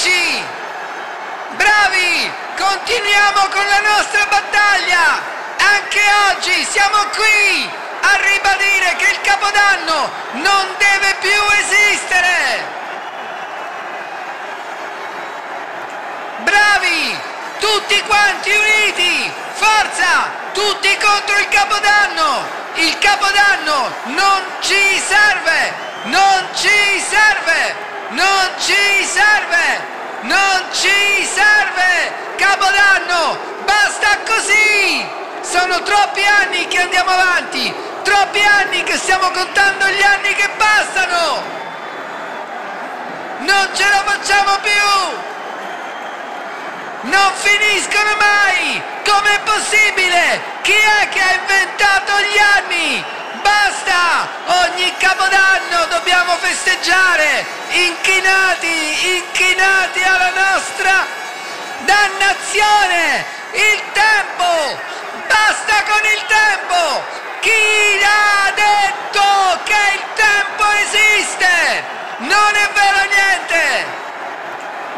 amici! Bravi! Continuiamo con la nostra battaglia! Anche oggi siamo qui a ribadire che il Capodanno non deve più esistere! Bravi! Tutti quanti uniti! Forza! Tutti contro il Capodanno! Il Capodanno non ci serve! Non ci serve! Non ci serve! Capodanno! Basta così! Sono troppi anni che andiamo avanti! Troppi anni che stiamo contando gli anni che passano! Non ce la facciamo più! Non finiscono mai! Com'è possibile? Chi è che ha inventato gli anni? Basta! Festeggiare! Inchinati, inchinati alla nostra dannazione! Il tempo! Basta con il tempo! Chi ha detto che il tempo esiste? Non è vero niente!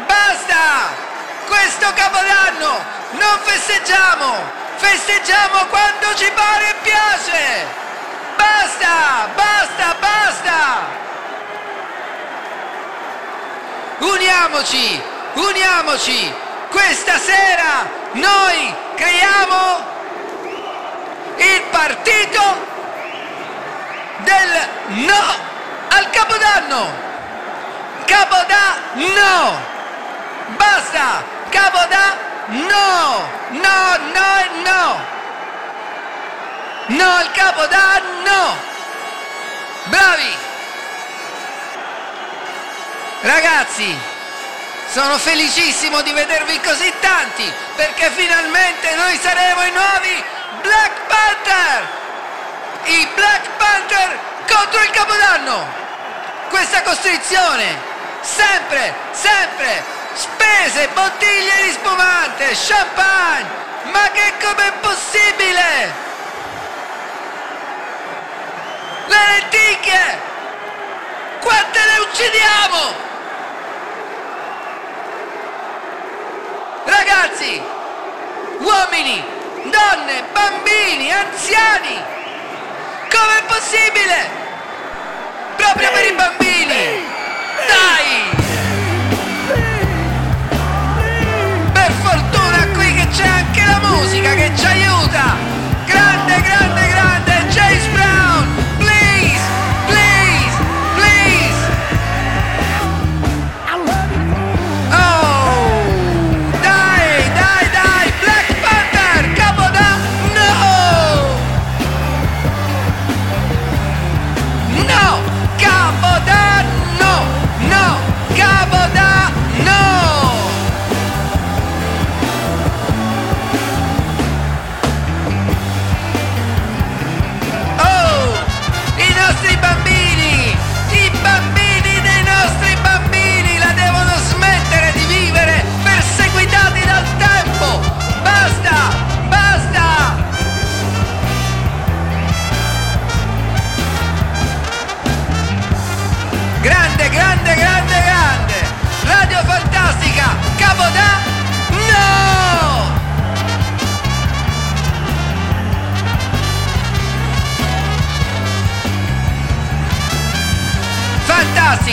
Basta! Questo capodanno non festeggiamo! Festeggiamo quando ci pare e piace! Basta! Basta! Basta! Uniamoci! Uniamoci! Questa sera noi creiamo il partito del no al Capodanno! Capodanno! Basta! Capodanno! No! No, no e no! No al Capodanno! Bravi! Ragazzi, sono felicissimo di vedervi così tanti perché finalmente noi saremo i nuovi Black Panther! I Black Panther contro il Capodanno! Questa costrizione, sempre, sempre, spese, bottiglie di spumante, champagne! Ma che com'è possibile? Le lenticchie! Quante le uccidiamo? Ragazzi, uomini, donne, bambini, anziani! Com'è possibile?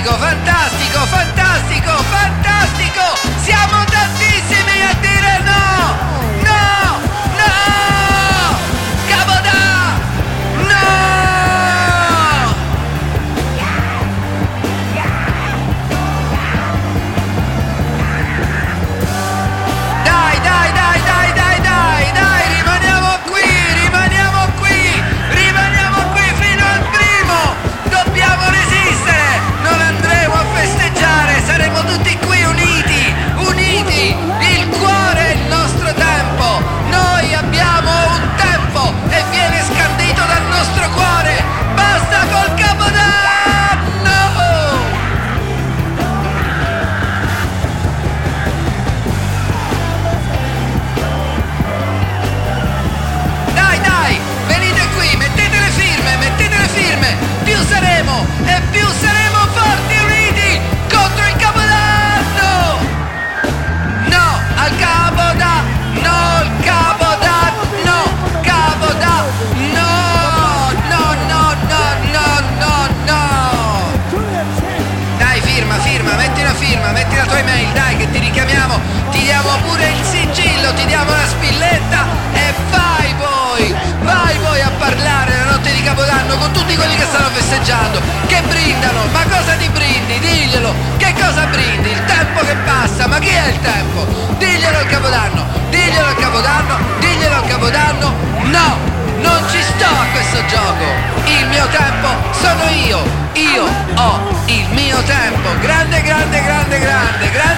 Fantastico, fantastico, fantastico, io ti diamo la spilletta e vai poi, vai poi a parlare la notte di Capodanno con tutti quelli che stanno festeggiando, che brindano, ma cosa ti brindi? Diglielo, che cosa brindi? Il tempo che passa, ma chi è il tempo? Diglielo al Capodanno, diglielo al Capodanno, diglielo al Capodanno, no, non ci sto a questo gioco, il mio tempo sono io, io ho il mio tempo, grande, grande, grande, grande, grande!